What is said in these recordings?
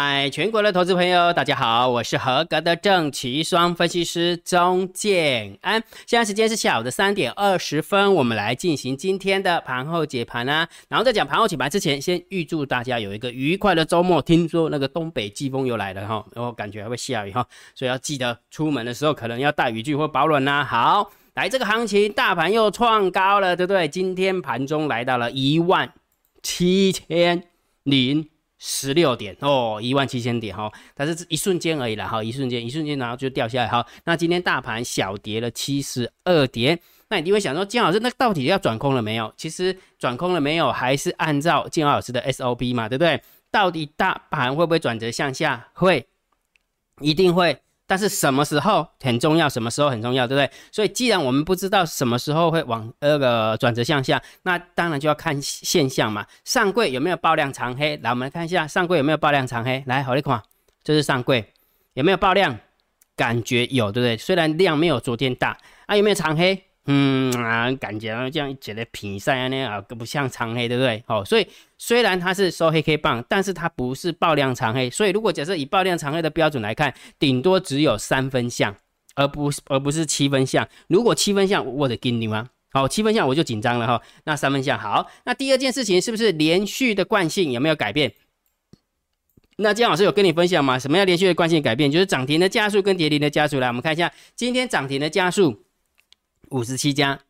嗨，全国的投资朋友，大家好，我是合格的正奇双分析师钟建安。现在时间是下午的三点二十分，我们来进行今天的盘后解盘啊。然后在讲盘后解盘之前，先预祝大家有一个愉快的周末。听说那个东北季风又来了哈，然后感觉还会下雨哈，所以要记得出门的时候可能要带雨具或保暖呐。好，来这个行情，大盘又创高了，对不对？今天盘中来到了一万七千零。十六点哦，一万七千点哈，但是一瞬间而已啦哈，一瞬间，一瞬间然后就掉下来哈。那今天大盘小跌了七十二点，那你就会想说，金老师那到底要转空了没有？其实转空了没有，还是按照金老师的 SOP 嘛，对不对？到底大盘会不会转折向下？会，一定会。但是什么时候很重要，什么时候很重要，对不对？所以既然我们不知道什么时候会往那个转折向下，那当然就要看现象嘛。上柜有没有爆量长黑？来，我们来看一下上柜有没有爆量长黑。来，好利看，这是上柜有没有爆量？感觉有，对不对？虽然量没有昨天大，啊，有没有长黑？嗯啊，感觉这样觉得比赛那样啊，不像长黑，对不对？好，所以虽然它是收黑 K 棒，但是它不是爆量长黑。所以如果假设以爆量长黑的标准来看，顶多只有三分像，而不是而不是七分像。如果七分像，我得给你吗？好，七分像我就紧张了哈。那三分像好。那第二件事情是不是连续的惯性有没有改变？那姜老师有跟你分享吗？什么叫连续的惯性改变？就是涨停的加速跟跌停的加速。来，我们看一下今天涨停的加速。五十七家，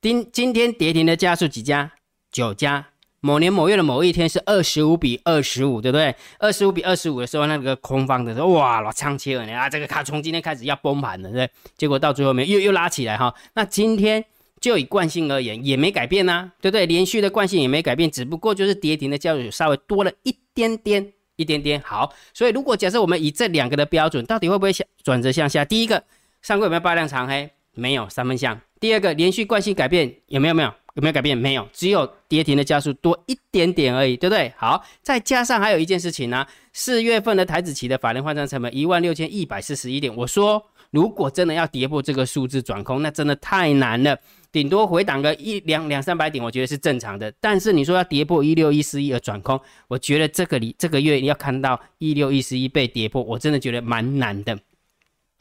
今今天跌停的家数几家？九家。某年某月的某一天是二十五比二十五，对不对？二十五比二十五的时候，那个空方的时候，哇，老长期了啊！这个卡从今天开始要崩盘了，对不对？结果到最后面又又拉起来哈。那今天就以惯性而言，也没改变呐，对不对？连续的惯性也没改变，只不过就是跌停的家数稍微多了一点点，一点点。好，所以如果假设我们以这两个的标准，到底会不会向转折向下？第一个，上柜有没有爆量长黑？没有三分像。第二个连续惯性改变有没有？没有有没有改变？没有，只有跌停的加速多一点点而已，对不对？好，再加上还有一件事情呢，四月份的台子期的法人换算成本一万六千一百四十一点。我说，如果真的要跌破这个数字转空，那真的太难了，顶多回档个一两两三百点，我觉得是正常的。但是你说要跌破一六一四一而转空，我觉得这个里这个月要看到一六一四一被跌破，我真的觉得蛮难的。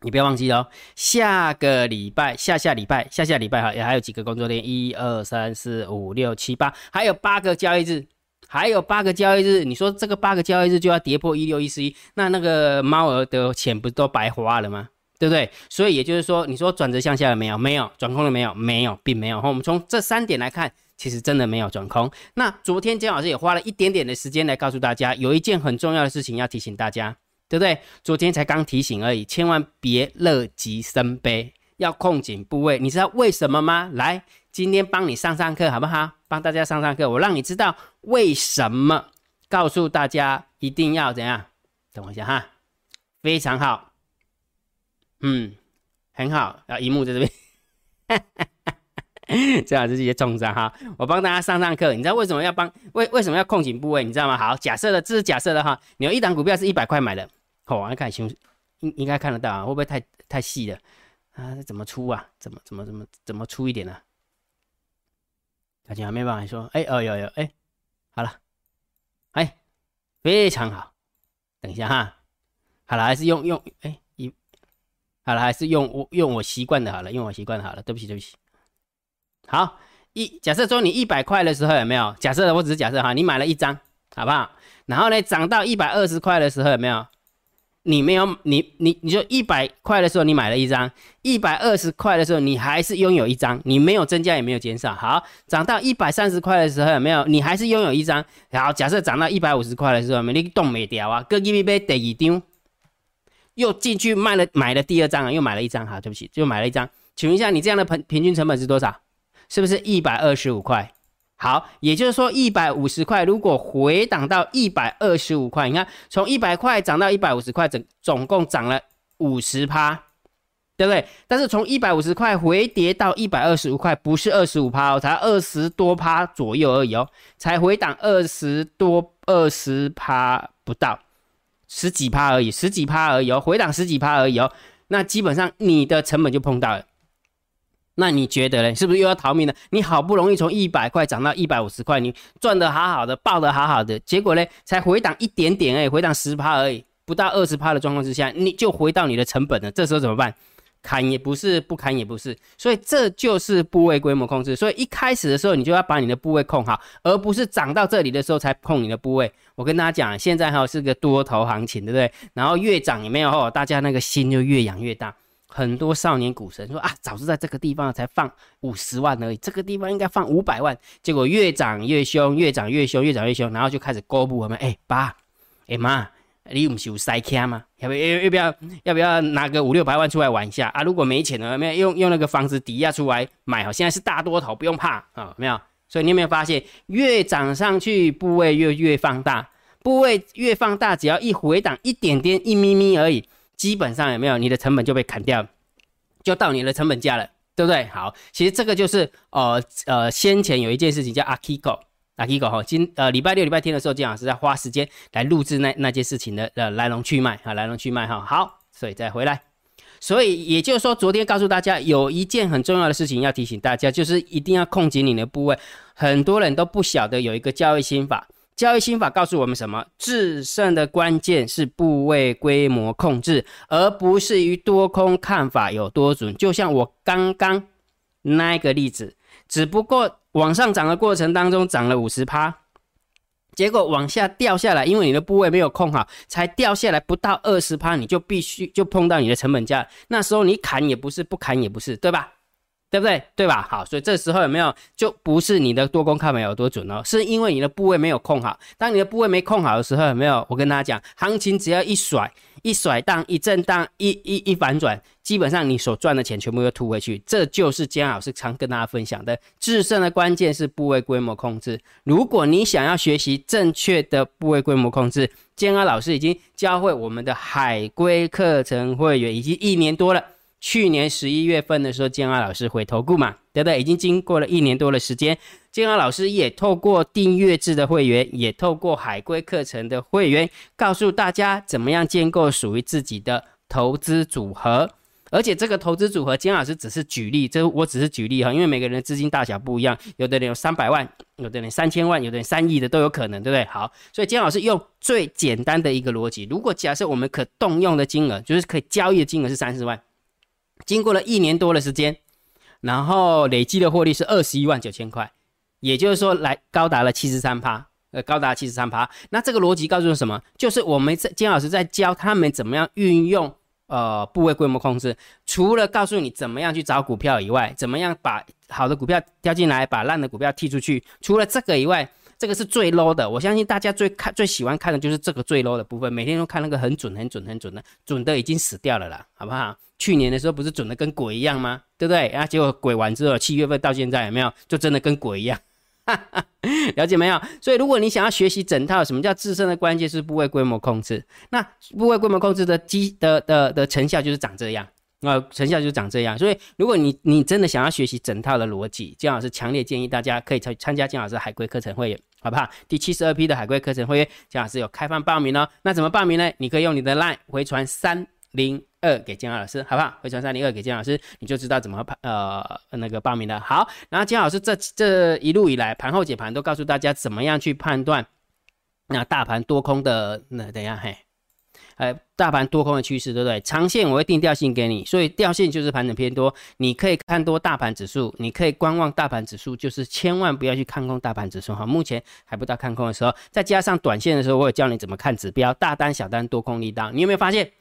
你不要忘记哦，下个礼拜、下下礼拜、下下礼拜哈，也还有几个工作天，一二三四五六七八，还有八个交易日，还有八个交易日。你说这个八个交易日就要跌破一六一四一，那那个猫儿的钱不都白花了吗？对不对？所以也就是说，你说转折向下了没有？没有，转空了没有？没有，并没有。我们从这三点来看，其实真的没有转空。那昨天姜老师也花了一点点的时间来告诉大家，有一件很重要的事情要提醒大家。对不对？昨天才刚提醒而已，千万别乐极生悲，要控紧部位。你知道为什么吗？来，今天帮你上上课好不好？帮大家上上课，我让你知道为什么。告诉大家一定要怎样？等我一下哈，非常好，嗯，很好。啊，荧幕在这边，最好是这些重伤哈。我帮大家上上课，你知道为什么要帮？为为什么要控紧部位？你知道吗？好，假设的，这是假设的哈。你有一档股票是一百块买的。好，我看清应应该看得到啊，会不会太太细了啊？怎么粗啊？怎么怎么怎么怎么粗一点呢？大家还没办法说，哎哦有有哎，好了，哎，非常好，等一下哈，好了，还是用用哎一，好了，还是用我用我习惯的好了，用我习惯的好了，对不起对不起。好，一假设说你一百块的时候有没有？假设我只是假设哈，你买了一张，好不好？然后呢，涨到一百二十块的时候有没有？你没有你你你就一百块的时候你买了一张，一百二十块的时候你还是拥有一张，你没有增加也没有减少。好，涨到一百三十块的时候有没有？你还是拥有一张。好，假设涨到一百五十块的时候，你动没掉啊？哥给你杯第二张，又进去卖了买了第二张啊，又买了一张。好，对不起，就买了一张。请问一下，你这样的平平均成本是多少？是不是一百二十五块？好，也就是说一百五十块，如果回档到一百二十五块，你看从一百块涨到一百五十块，总总共涨了五十趴，对不对？但是从一百五十块回跌到一百二十五块，不是二十五趴哦，才二十多趴左右而已哦，才回档二十多二十趴不到，十几趴而已，十几趴而已哦，回档十几趴而已哦，那基本上你的成本就碰到了。那你觉得呢？是不是又要逃命了？你好不容易从一百块涨到一百五十块，你赚的好好的，抱的好好的，结果呢，才回档一点点哎，回档十趴而已，不到二十趴的状况之下，你就回到你的成本了。这时候怎么办？砍也不是，不砍也不是，所以这就是部位规模控制。所以一开始的时候，你就要把你的部位控好，而不是涨到这里的时候才控你的部位。我跟大家讲，现在哈是个多头行情，对不对？然后越涨也没有，大家那个心就越养越大。很多少年股神说啊，早知在这个地方才放五十万而已，这个地方应该放五百万。结果越涨越凶，越涨越凶，越涨越凶，然后就开始公布我们，哎爸，哎妈，你不是有塞卡吗？要不要要不要要不要拿个五六百万出来玩一下啊？如果没钱了，没有用用那个房子抵押出来买，好，现在是大多头，不用怕啊，没有。所以你有没有发现，越涨上去部位越越放大，部位越放大，只要一回档一点点一咪咪而已。基本上有没有你的成本就被砍掉，就到你的成本价了，对不对？好，其实这个就是呃呃，先前有一件事情叫阿 Kiko，阿 Kiko 哈，今呃礼拜六礼拜天的时候，金老师在花时间来录制那那件事情的呃来龙去脉啊，来龙去脉哈。好，所以再回来，所以也就是说，昨天告诉大家有一件很重要的事情要提醒大家，就是一定要控紧你的部位。很多人都不晓得有一个交易心法。交易心法告诉我们什么？制胜的关键是部位规模控制，而不是于多空看法有多准。就像我刚刚那个例子，只不过往上涨的过程当中涨了五十趴，结果往下掉下来，因为你的部位没有控好，才掉下来不到二十趴，你就必须就碰到你的成本价。那时候你砍也不是，不砍也不是，对吧？对不对？对吧？好，所以这时候有没有就不是你的多空看盘有多准哦，是因为你的部位没有控好。当你的部位没控好的时候，有没有？我跟大家讲，行情只要一甩、一甩荡、一震荡、一一一反转，基本上你所赚的钱全部又吐回去。这就是姜老师常跟大家分享的，制胜的关键是部位规模控制。如果你想要学习正确的部位规模控制，姜老师已经教会我们的海龟课程会员已经一年多了。去年十一月份的时候，建安老师回投顾嘛，对不对？已经经过了一年多的时间，建安老师也透过订阅制的会员，也透过海归课程的会员，告诉大家怎么样建构属于自己的投资组合。而且这个投资组合，金老师只是举例，这我只是举例哈，因为每个人的资金大小不一样，有的人有三百万，有的人三千万，有的人三亿的都有可能，对不对？好，所以金老师用最简单的一个逻辑，如果假设我们可动用的金额，就是可以交易的金额是三十万。经过了一年多的时间，然后累计的获利是二十一万九千块，也就是说来高达了七十三趴，呃，高达七十三趴。那这个逻辑告诉什么？就是我们在金老师在教他们怎么样运用呃部位规模控制，除了告诉你怎么样去找股票以外，怎么样把好的股票挑进来，把烂的股票踢出去。除了这个以外，这个是最 low 的。我相信大家最看最喜欢看的就是这个最 low 的部分，每天都看那个很准、很准、很准的，准的已经死掉了啦，好不好？去年的时候不是准的跟鬼一样吗？对不对？啊，结果鬼完之后，七月份到现在有没有就真的跟鬼一样？哈 哈了解没有？所以如果你想要学习整套什么叫自身的关键是部位规模控制，那部位规模控制的基的的的成效就是长这样啊，成效就长这样。所以如果你你真的想要学习整套的逻辑，姜老师强烈建议大家可以参参加姜老师海龟课程会员，好不好？第七十二批的海龟课程会员，姜老师有开放报名哦。那怎么报名呢？你可以用你的 LINE 回传三零。二给金老师，好不好？回传三零二给金老师，你就知道怎么判呃那个报名了。好，然后金老师这这一路以来盘后解盘都告诉大家怎么样去判断那大盘多空的那等下嘿，呃大盘多空的趋势对不对？长线我会定调性给你，所以调性就是盘整偏多，你可以看多大盘指数，你可以观望大盘指数，就是千万不要去看空大盘指数哈。目前还不到看空的时候，再加上短线的时候，我有教你怎么看指标，大单小单多空力道，你有没有发现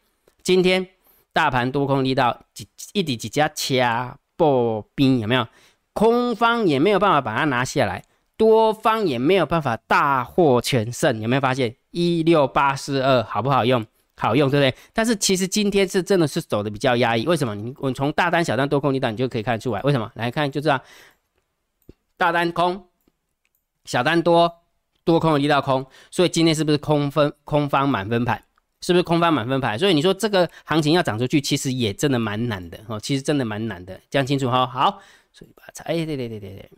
今天？大盘多空力道几一底几家掐破冰有没有？空方也没有办法把它拿下来，多方也没有办法大获全胜，有没有发现？一六八四二好不好用？好用对不对？但是其实今天是真的是走的比较压抑，为什么？你我从大单小单多空力道你就可以看得出来，为什么？来看就知道，大单空，小单多，多空的力道空，所以今天是不是空分空方满分盘？是不是空方满分牌？所以你说这个行情要涨出去，其实也真的蛮难的哦。其实真的蛮难的，讲清楚哈。好，所以把它哎，对对对对对，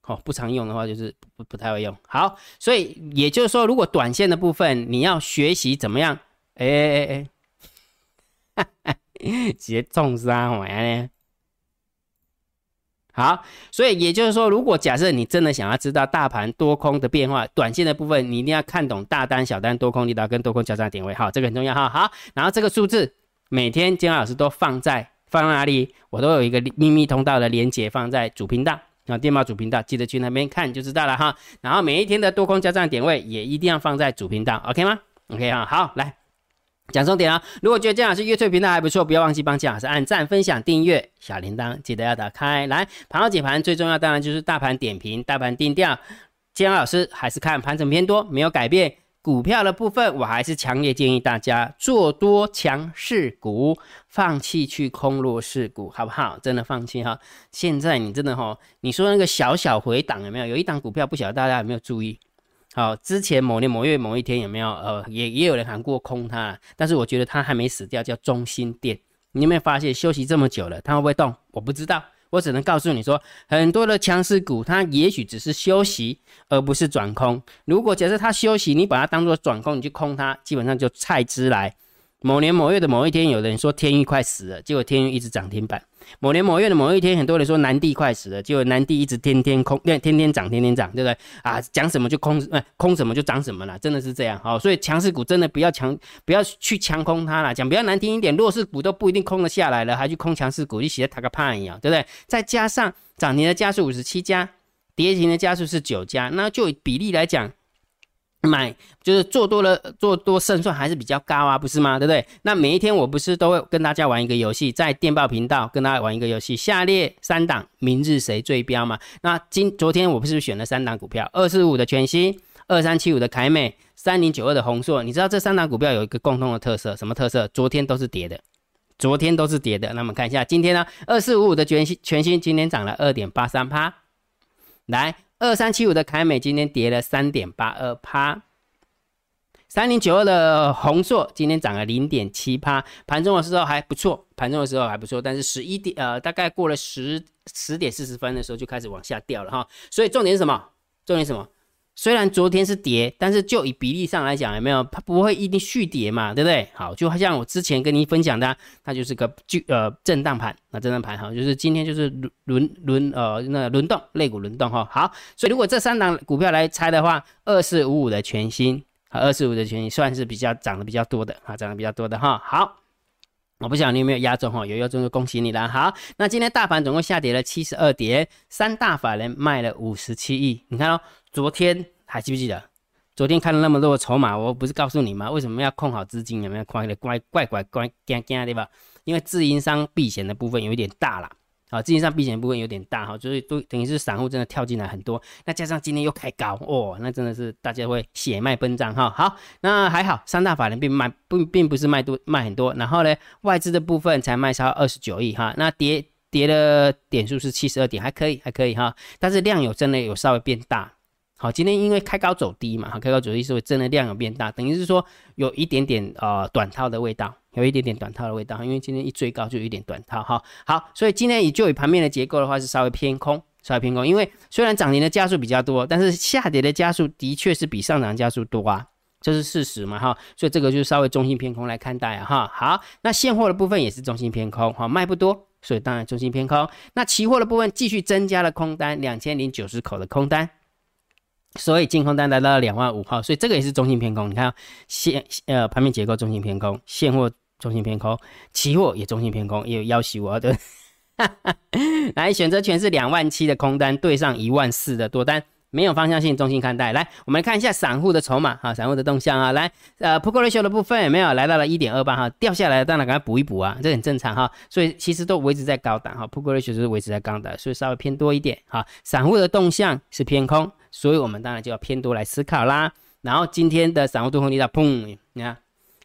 好，不常用的话就是不不太会用。好，所以也就是说，如果短线的部分你要学习怎么样？哎哎哎，直接重伤我呀！好，所以也就是说，如果假设你真的想要知道大盘多空的变化，短线的部分你一定要看懂大单、小单、多空力道跟多空交叉点位，好，这个很重要哈。好，然后这个数字每天金老师都放在放哪里？我都有一个秘密通道的连接放在主频道啊，电报主频道，记得去那边看就知道了哈。然后每一天的多空交战点位也一定要放在主频道，OK 吗？OK 哈，好，来。讲重点啊！如果觉得姜老师月翠频道还不错，不要忘记帮姜老师按赞、分享、订阅小铃铛，记得要打开。来，盘后解盘最重要当然就是大盘点评、大盘定调。姜老师还是看盘整偏多，没有改变。股票的部分，我还是强烈建议大家做多强势股，放弃去空弱势股，好不好？真的放弃哈！现在你真的哈，你说那个小小回档有没有？有一档股票不晓得大家有没有注意？好，之前某年某月某一天有没有？呃，也也有人喊过空它，但是我觉得它还没死掉，叫中心店。你有没有发现休息这么久了，它会不会动？我不知道，我只能告诉你说，很多的强势股它也许只是休息，而不是转空。如果假设它休息，你把它当做转空，你去空它，基本上就菜汁来。某年某月的某一天，有人说天域快死了，结果天域一直涨停板。某年某月的某一天，很多人说南地快死了，结果南地一直天天空，天天涨，天天涨，对不对？啊，讲什么就空，呃，空什么就涨什么了，真的是这样。好，所以强势股真的不要强，不要去强空它了。讲比较难听一点，弱势股都不一定空得下来了，还去空强势股，就写的塔个判一样，对不对？再加上涨停的家数五十七家，跌停的家数是九家，那就比例来讲。买就是做多了，做多胜算还是比较高啊，不是吗？对不对？那每一天我不是都会跟大家玩一个游戏，在电报频道跟大家玩一个游戏，下列三档明日谁最标嘛？那今昨天我不是选了三档股票，二四五的全新，二三七五的凯美，三零九二的宏硕。你知道这三档股票有一个共同的特色，什么特色？昨天都是跌的，昨天都是跌的。那么看一下今天呢？二四五五的全新全新今天涨了二点八三趴，来。二三七五的凯美今天跌了三点八二趴，三零九二的红硕今天涨了零点七趴，盘中的时候还不错，盘中的时候还不错，但是十一点呃大概过了十十点四十分的时候就开始往下掉了哈，所以重点是什么？重点什么？虽然昨天是跌，但是就以比例上来讲，有没有？它不会一定续跌嘛，对不对？好，就好像我之前跟你分享的，它就是个就呃震荡盘，那震荡盘哈，就是今天就是轮轮轮呃那轮动，类股轮动哈。好，所以如果这三档股票来猜的话，二四五五的全新和二四五的全新算是比较涨得比较多的啊，涨得比较多的哈。好，我不晓得你有没有压中哈，有压中就恭喜你了。好，那今天大盘总共下跌了七十二点，三大法人卖了五十七亿，你看哦。昨天还记不记得？昨天看了那么多的筹码，我不是告诉你吗？为什么要控好资金？有没有快的乖怪怪怪惊惊对吧？因为自营商避险的部分有一点大了，啊，自营商避险部分有点大哈，就是都等于是散户真的跳进来很多。那加上今天又开高哦，那真的是大家会血脉奔张哈。好，那还好，三大法人并卖并并不是卖多卖很多，然后呢，外资的部分才卖超二十九亿哈。那跌跌的点数是七十二点，还可以还可以哈，但是量有真的有稍微变大。好，今天因为开高走低嘛，哈，开高走低是会真的量有变大，等于是说有一点点呃短套的味道，有一点点短套的味道，因为今天一追高就有一点短套哈。好，所以今天以就以盘面的结构的话是稍微偏空，稍微偏空，因为虽然涨停的加速比较多，但是下跌的加速的确是比上涨加速多啊，这是事实嘛哈，所以这个就稍微中心偏空来看待哈。好，那现货的部分也是中心偏空，哈，卖不多，所以当然中心偏空。那期货的部分继续增加了空单，两千零九十口的空单。所以净空单来到了两万五号，所以这个也是中性偏空。你看现呃盘面结构中性偏空，现货中性偏空，期货也中性偏空，也有要挟我的。来选择权是两万七的空单对上一万四的多单，没有方向性，中性看待。来，我们看一下散户的筹码哈，散户的动向啊。来，呃，Put Ratio 的部分有没有来到了一点二八哈，掉下来当然赶快补一补啊，这很正常哈。所以其实都维持在高档哈，Put Ratio 是维持在高档，所以稍微偏多一点哈。散户的动向是偏空。所以，我们当然就要偏多来思考啦。然后，今天的散户多空力道，砰！你看，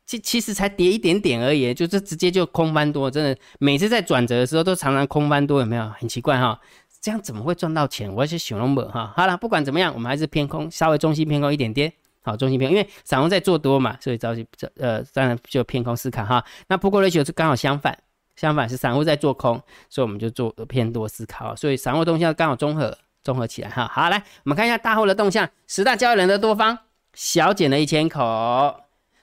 其其实才跌一点点而已，就是直接就空翻多。真的，每次在转折的时候都常常空翻多，有没有？很奇怪哈，这样怎么会赚到钱？我要去熊龙本哈。好了，不管怎么样，我们还是偏空，稍微中心偏空一点点。好，中心偏，因为散户在做多嘛，所以着急这呃，当然就偏空思考哈。那不过 ratio 是刚好相反，相反是散户在做空，所以我们就做偏多思考。所以散户动向刚好综合。综合起来哈，好来，我们看一下大户的动向。十大交易人的多方小减了一千口，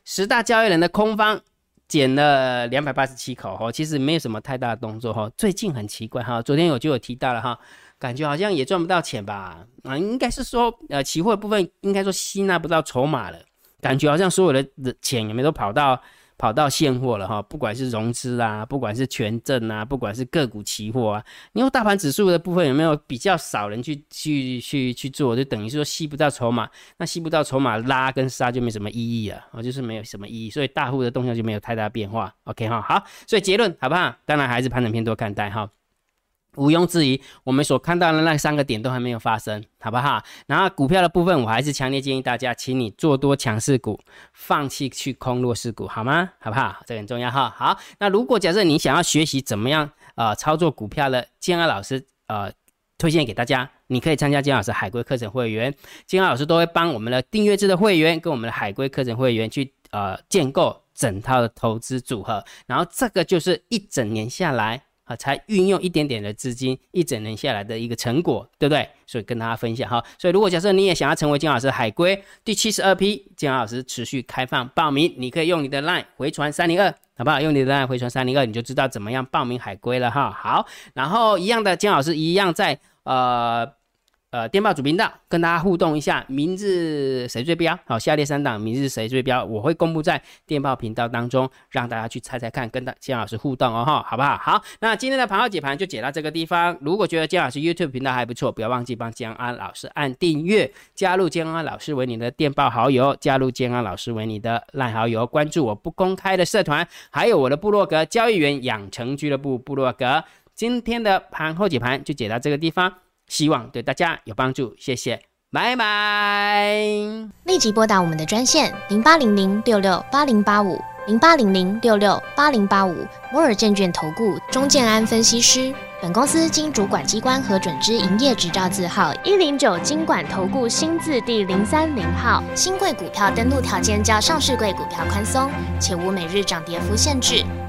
十大交易人的空方减了两百八十七口哈，其实没有什么太大的动作哈。最近很奇怪哈，昨天我就有提到了哈，感觉好像也赚不到钱吧？啊，应该是说呃，期货部分应该说吸纳不到筹码了，感觉好像所有的钱有没有都跑到。跑到现货了哈，不管是融资啊，不管是权证啊，不管是个股期货啊，你说大盘指数的部分有没有比较少人去去去去做，就等于说吸不到筹码，那吸不到筹码拉跟杀就没什么意义啊，哦，就是没有什么意义，所以大户的动向就没有太大变化。OK 哈，好，所以结论好不好？当然还是盘整偏多看待哈。毋庸置疑，我们所看到的那三个点都还没有发生，好不好？然后股票的部分，我还是强烈建议大家，请你做多强势股，放弃去空弱势股，好吗？好不好？这很重要哈。好，那如果假设你想要学习怎么样呃操作股票的，建安老师呃推荐给大家，你可以参加建安老师海龟课程会员，建安老师都会帮我们的订阅制的会员跟我们的海龟课程会员去呃建构整套的投资组合，然后这个就是一整年下来。啊，才运用一点点的资金，一整年下来的一个成果，对不对？所以跟大家分享哈。所以如果假设你也想要成为金老师海龟第七十二批，金老师持续开放报名，你可以用你的 line 回传三零二，好不好？用你的 line 回传三零二，你就知道怎么样报名海龟了哈。好，然后一样的，金老师一样在呃。呃，电报主频道跟大家互动一下，明日谁最标？好，下列三档明日谁最标？我会公布在电报频道当中，让大家去猜猜看，跟大姜老师互动哦，哈，好不好？好，那今天的盘号解盘就解到这个地方。如果觉得姜老师 YouTube 频道还不错，不要忘记帮姜安老师按订阅，加入姜安老师为你的电报好友，加入姜安老师为你的烂好友，关注我不公开的社团，还有我的部落格交易员养成俱乐部部落格。今天的盘后解盘就解到这个地方。希望对大家有帮助，谢谢，拜拜。立即拨打我们的专线零八零零六六八零八五零八零零六六八零八五摩尔证券投顾钟建安分析师。本公司经主管机关核准之营业执照字号一零九金管投顾新字第零三零号。新贵股票登录条件较上市贵股票宽松，且无每日涨跌幅限制。